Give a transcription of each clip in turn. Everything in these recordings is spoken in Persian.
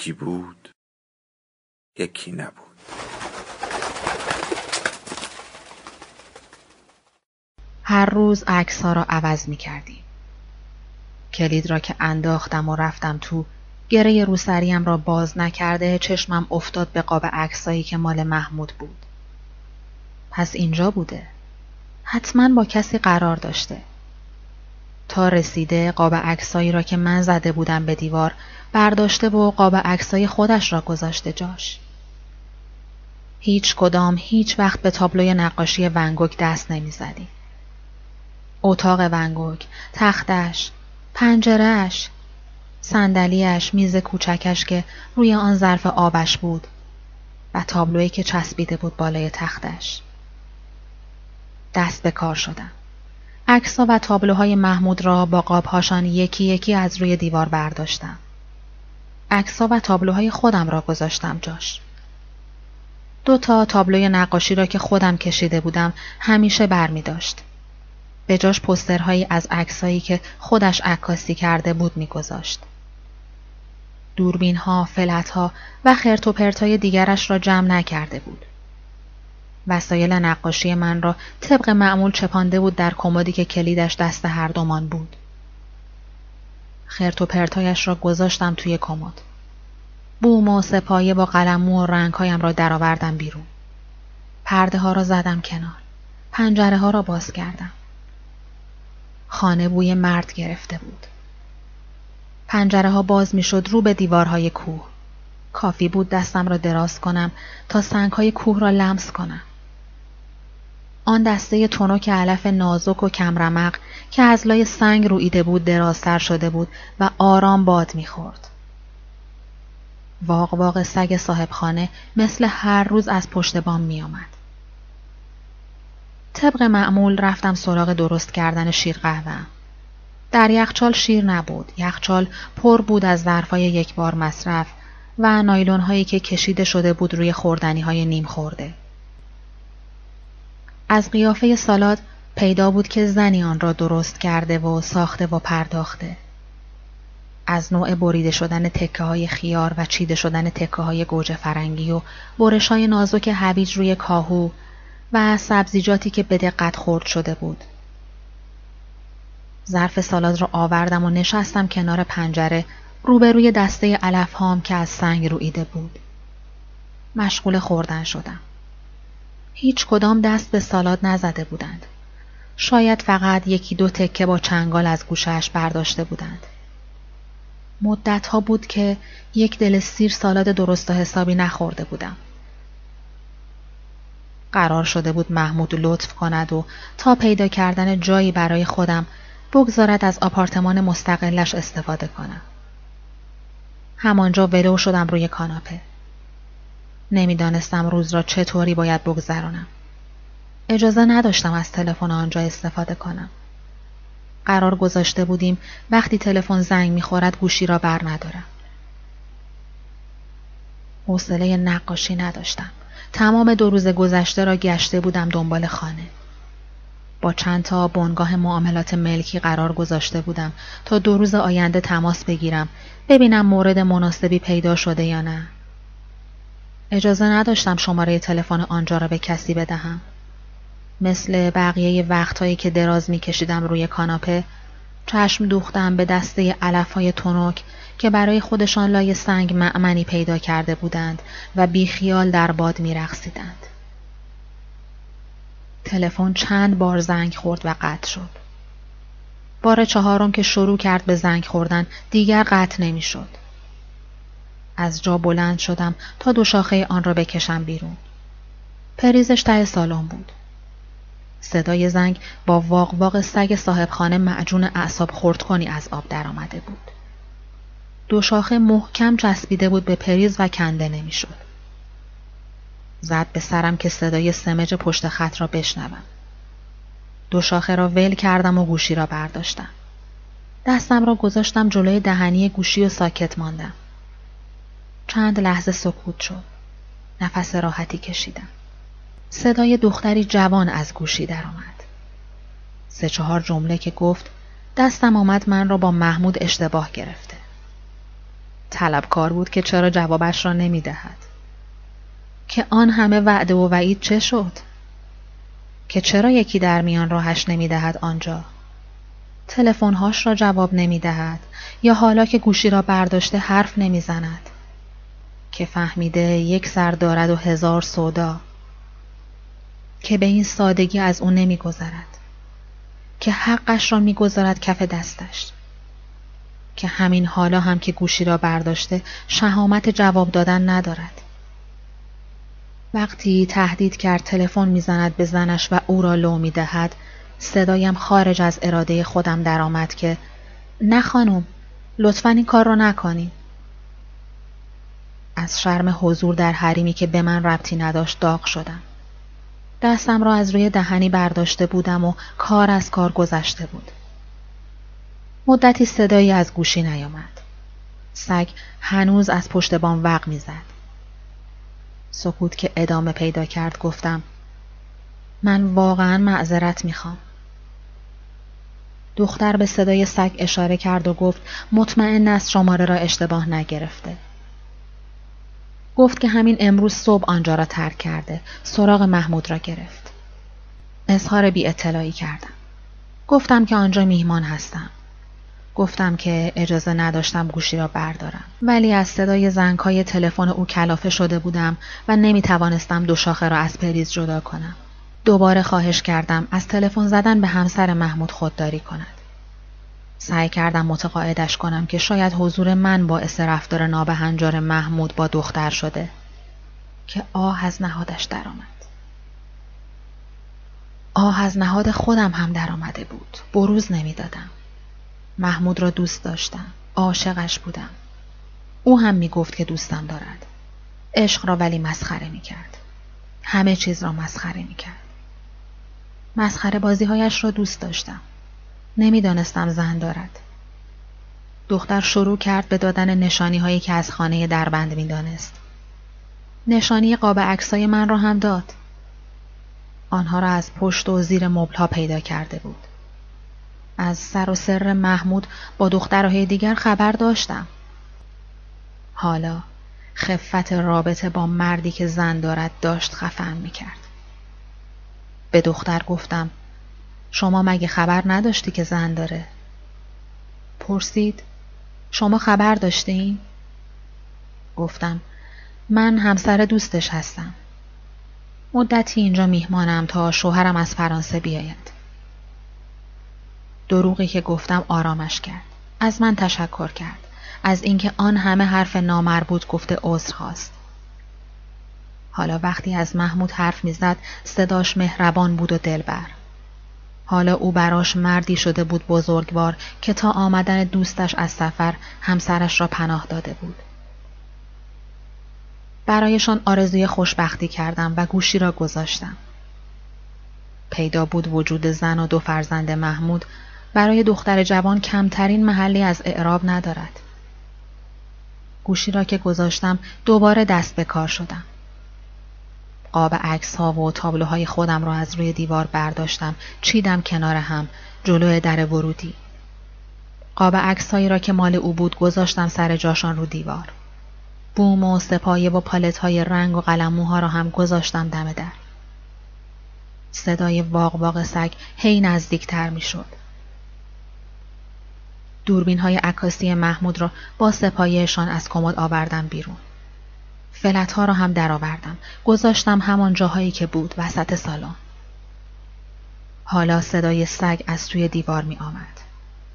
یکی بود یکی نبود هر روز عکس ها را عوض می کردیم. کلید را که انداختم و رفتم تو گره روسریم را باز نکرده چشمم افتاد به قاب عکسایی که مال محمود بود. پس اینجا بوده. حتما با کسی قرار داشته. تا رسیده قاب عکسایی را که من زده بودم به دیوار برداشته و قاب عکسای خودش را گذاشته جاش. هیچ کدام هیچ وقت به تابلوی نقاشی ونگوک دست نمی‌زدی. اتاق ونگوک، تختش، پنجرهش، صندلیاش، میز کوچکش که روی آن ظرف آبش بود و تابلویی که چسبیده بود بالای تختش. دست به کار شدم. عکسها و تابلوهای محمود را با قابهاشان یکی یکی از روی دیوار برداشتم. عکسها و تابلوهای خودم را گذاشتم جاش. دو تا تابلوی نقاشی را که خودم کشیده بودم همیشه بر می داشت. به جاش پسترهایی از عکسهایی که خودش عکاسی کرده بود میگذاشت. دوربین ها، فلت ها و خرت و پرتای دیگرش را جمع نکرده بود. وسایل نقاشی من را طبق معمول چپانده بود در کمدی که کلیدش دست هر دومان بود. خرت و پرتایش را گذاشتم توی کمد. بوم و سپایه با قلمو و رنگهایم را درآوردم بیرون. پرده ها را زدم کنار. پنجره ها را باز کردم. خانه بوی مرد گرفته بود. پنجره ها باز می شد رو به دیوارهای کوه. کافی بود دستم را دراز کنم تا سنگ های کوه را لمس کنم. آن دسته تنک علف نازک و کمرمق که از لای سنگ رویده بود درازتر شده بود و آرام باد می‌خورد. واق واق سگ صاحبخانه مثل هر روز از پشت بام می آمد. طبق معمول رفتم سراغ درست کردن شیر قهوه. در یخچال شیر نبود. یخچال پر بود از ظرفای یک بار مصرف و نایلون هایی که کشیده شده بود روی خوردنی های نیم خورده. از قیافه سالاد پیدا بود که زنی آن را درست کرده و ساخته و پرداخته. از نوع بریده شدن تکه های خیار و چیده شدن تکه های گوجه فرنگی و برش های نازک هویج روی کاهو و سبزیجاتی که به دقت خورد شده بود. ظرف سالاد را آوردم و نشستم کنار پنجره روبروی دسته علف هام که از سنگ رویده بود. مشغول خوردن شدم. هیچ کدام دست به سالاد نزده بودند. شاید فقط یکی دو تکه با چنگال از گوشش برداشته بودند. مدت ها بود که یک دل سیر سالاد درست و حسابی نخورده بودم. قرار شده بود محمود لطف کند و تا پیدا کردن جایی برای خودم بگذارد از آپارتمان مستقلش استفاده کنم. همانجا ولو شدم روی کاناپه. نمی‌دانستم روز را چطوری باید بگذرانم. اجازه نداشتم از تلفن آنجا استفاده کنم. قرار گذاشته بودیم وقتی تلفن زنگ می‌خورد گوشی را بر ندارم. حوصله نقاشی نداشتم. تمام دو روز گذشته را گشته بودم دنبال خانه. با چند تا بنگاه معاملات ملکی قرار گذاشته بودم تا دو روز آینده تماس بگیرم ببینم مورد مناسبی پیدا شده یا نه. اجازه نداشتم شماره تلفن آنجا را به کسی بدهم. مثل بقیه وقتهایی که دراز میکشیدم روی کاناپه چشم دوختم به دسته علف های تنک که برای خودشان لای سنگ معمنی پیدا کرده بودند و بیخیال در باد میرقصیدند. تلفن چند بار زنگ خورد و قطع شد. بار چهارم که شروع کرد به زنگ خوردن دیگر قطع نمی‌شد. از جا بلند شدم تا دو شاخه آن را بکشم بیرون. پریزش ته سالن بود. صدای زنگ با واق واق سگ صاحبخانه معجون اعصاب خورد کنی از آب درآمده بود. دو شاخه محکم چسبیده بود به پریز و کنده نمی‌شد. زد به سرم که صدای سمج پشت خط را بشنوم. دو شاخه را ول کردم و گوشی را برداشتم. دستم را گذاشتم جلوی دهنی گوشی و ساکت ماندم. چند لحظه سکوت شد. نفس راحتی کشیدم. صدای دختری جوان از گوشی درآمد. سه چهار جمله که گفت دستم آمد من را با محمود اشتباه گرفته. طلبکار بود که چرا جوابش را نمی دهد. که آن همه وعده و وعید چه شد؟ که چرا یکی در میان راهش نمی دهد آنجا؟ تلفن‌هاش را جواب نمی دهد یا حالا که گوشی را برداشته حرف نمی زند. که فهمیده یک سر دارد و هزار سودا که به این سادگی از او نمیگذرد که حقش را می‌گذارد کف دستش که همین حالا هم که گوشی را برداشته شهامت جواب دادن ندارد. وقتی تهدید کرد تلفن می‌زند به زنش و او را لو می‌دهد صدایم خارج از اراده خودم درآمد که نه خانم لطفا این کار را نکنید از شرم حضور در حریمی که به من ربطی نداشت داغ شدم. دستم را از روی دهنی برداشته بودم و کار از کار گذشته بود. مدتی صدایی از گوشی نیامد. سگ هنوز از پشت بام وق می‌زد. سکوت که ادامه پیدا کرد گفتم من واقعا معذرت می‌خوام. دختر به صدای سگ اشاره کرد و گفت مطمئن است شماره را اشتباه نگرفته. گفت که همین امروز صبح آنجا را ترک کرده. سراغ محمود را گرفت. اظهار بی اطلاعی کردم. گفتم که آنجا میهمان هستم. گفتم که اجازه نداشتم گوشی را بردارم ولی از صدای زنگهای تلفن او کلافه شده بودم و نمی توانستم دو شاخه را از پریز جدا کنم. دوباره خواهش کردم از تلفن زدن به همسر محمود خودداری کند. سعی کردم متقاعدش کنم که شاید حضور من باعث رفتار نابهنجار محمود با دختر شده که آه از نهادش درآمد. آه از نهاد خودم هم درآمده بود. بروز نمی‌دادم. محمود را دوست داشتم. عاشقش بودم. او هم می گفت که دوستم دارد. عشق را ولی مسخره می کرد. همه چیز را مسخره می کرد. مسخره بازیهایش را دوست داشتم. نمی‌دانستم زن دارد. دختر شروع کرد به دادن نشانی هایی که از خانه دربند می‌دانست. نشانی قاب عکسای من را هم داد. آنها را از پشت و زیر مبل ها پیدا کرده بود. از سر و سر محمود با دخترهای دیگر خبر داشتم. حالا خفت رابطه با مردی که زن دارد داشت خفن می کرد. به دختر گفتم شما مگه خبر نداشتی که زن داره؟ پرسید شما خبر داشتین؟ گفتم من همسر دوستش هستم. مدتی اینجا میهمانم تا شوهرم از فرانسه بیاید. دروغی که گفتم آرامش کرد. از من تشکر کرد. از اینکه آن همه حرف نامربوط گفته عذر خواست. حالا وقتی از محمود حرف می‌زد صداش مهربان بود و دلبر. حالا او براش مردی شده بود بزرگوار که تا آمدن دوستش از سفر همسرش را پناه داده بود. برایشان آرزوی خوشبختی کردم و گوشی را گذاشتم. پیدا بود وجود زن و دو فرزند محمود برای دختر جوان کمترین محلی از اعراب ندارد. گوشی را که گذاشتم دوباره دست به کار شدم. قاب عکس ها و تابلوهای خودم را از روی دیوار برداشتم. چیدم کنار هم. جلوی در ورودی. قاب عکسهایی را که مال او بود گذاشتم سر جاشان رو دیوار. بوم و سپایه و پالت های رنگ و قلموها را هم گذاشتم دم در. صدای واق واق سگ هی نزدیکتر می شد. دوربین های عکاسی محمود را با سپایهشان از کمد آوردم بیرون. فلت ها را هم درآوردم. گذاشتم همان جاهایی که بود وسط سالن. حالا صدای سگ از توی دیوار می آمد.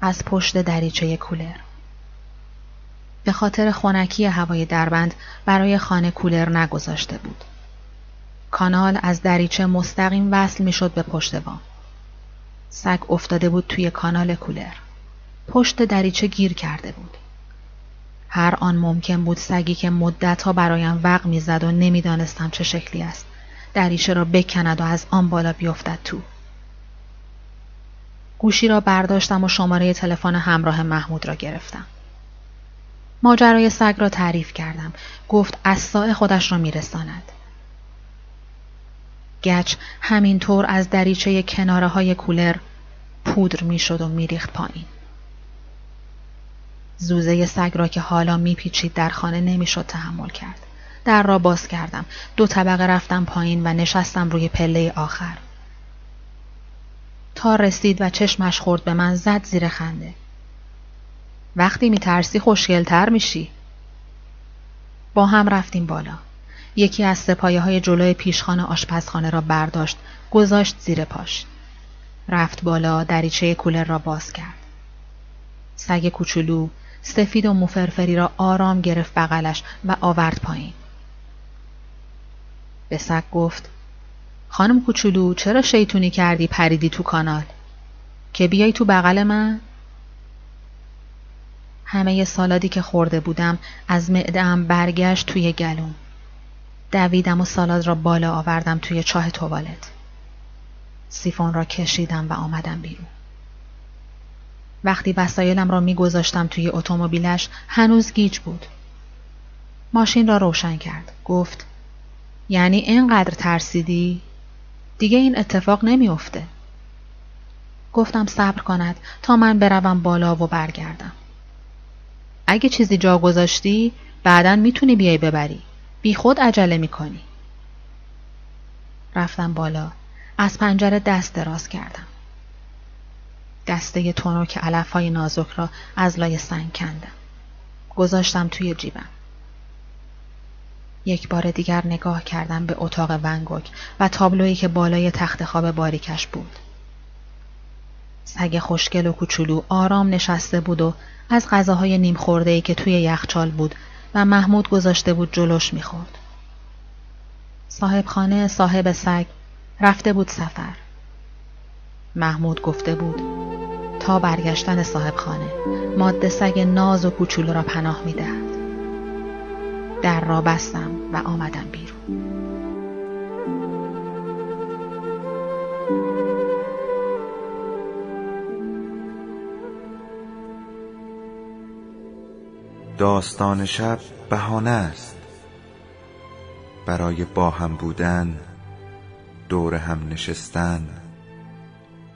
از پشت دریچه کولر. به خاطر خونکی هوای دربند برای خانه کولر نگذاشته بود. کانال از دریچه مستقیم وصل می شد به پشت بام. سگ افتاده بود توی کانال کولر. پشت دریچه گیر کرده بود. هر آن ممکن بود سگی که مدتها برایم وق می‌زد و نمی‌دانستم چه شکلی است. دریچه را بکند و از آن بالا بیفتد تو. گوشی را برداشتم و شماره تلفن همراه محمود را گرفتم. ماجرای سگ را تعریف کردم. گفت از خودش را میرساند. گچ همینطور از دریچه کناره های کولر پودر می‌شد و میریخت پایین. زوزه سگ را که حالا میپیچید در خانه نمی‌شد تحمل کرد. در را باز کردم. دو طبقه رفتم پایین و نشستم روی پله آخر. تا رسید و چشمش خورد به من زد زیر خنده. وقتی میترسی خوشگلتر میشی. با هم رفتیم بالا. یکی از سپایه های جلوی پیشخانه آشپزخانه را برداشت گذاشت زیر پاش. رفت بالا دریچه کولر را باز کرد. سگ کوچولو سفید و مفرفری را آرام گرفت بغلش و آورد پایین. به سگ گفت خانم کوچولو چرا شیطونی کردی پریدی تو کانال؟ که بیای تو بغل من؟ همه سالادی که خورده بودم از معدهام برگشت توی گلوم. دویدم و سالاد را بالا آوردم توی چاه توالت. سیفون را کشیدم و آمدم بیرون. وقتی وسایلم را میگذاشتم توی اتومبیلش هنوز گیج بود. ماشین را روشن کرد. گفت یعنی اینقدر ترسیدی؟ دیگه این اتفاق نمیافته. گفتم صبر کند تا من بروم بالا و برگردم. اگه چیزی جا گذاشتی بعدا می‌تونی بیای ببری. بی خود عجله می‌کنی. رفتم بالا. از پنجره دست دراز کردم. دسته تونوک علف های نازک را از لای سنگ کندم. گذاشتم توی جیبم. یک بار دیگر نگاه کردم به اتاق ونگوک و تابلویی که بالای تخت خواب باریکش بود. سگ خوشگل و کوچولو آرام نشسته بود و از غذاهای نیم خورده که توی یخچال بود و محمود گذاشته بود جلوش می‌خورد. صاحب خانه صاحب سگ رفته بود سفر. محمود گفته بود تا برگشتن صاحب خانه ماده سگ ناز و کوچولو را پناه می دهد. در را بستم و آمدم بیرون. داستان شب بهانه است برای با هم بودن دور هم نشستن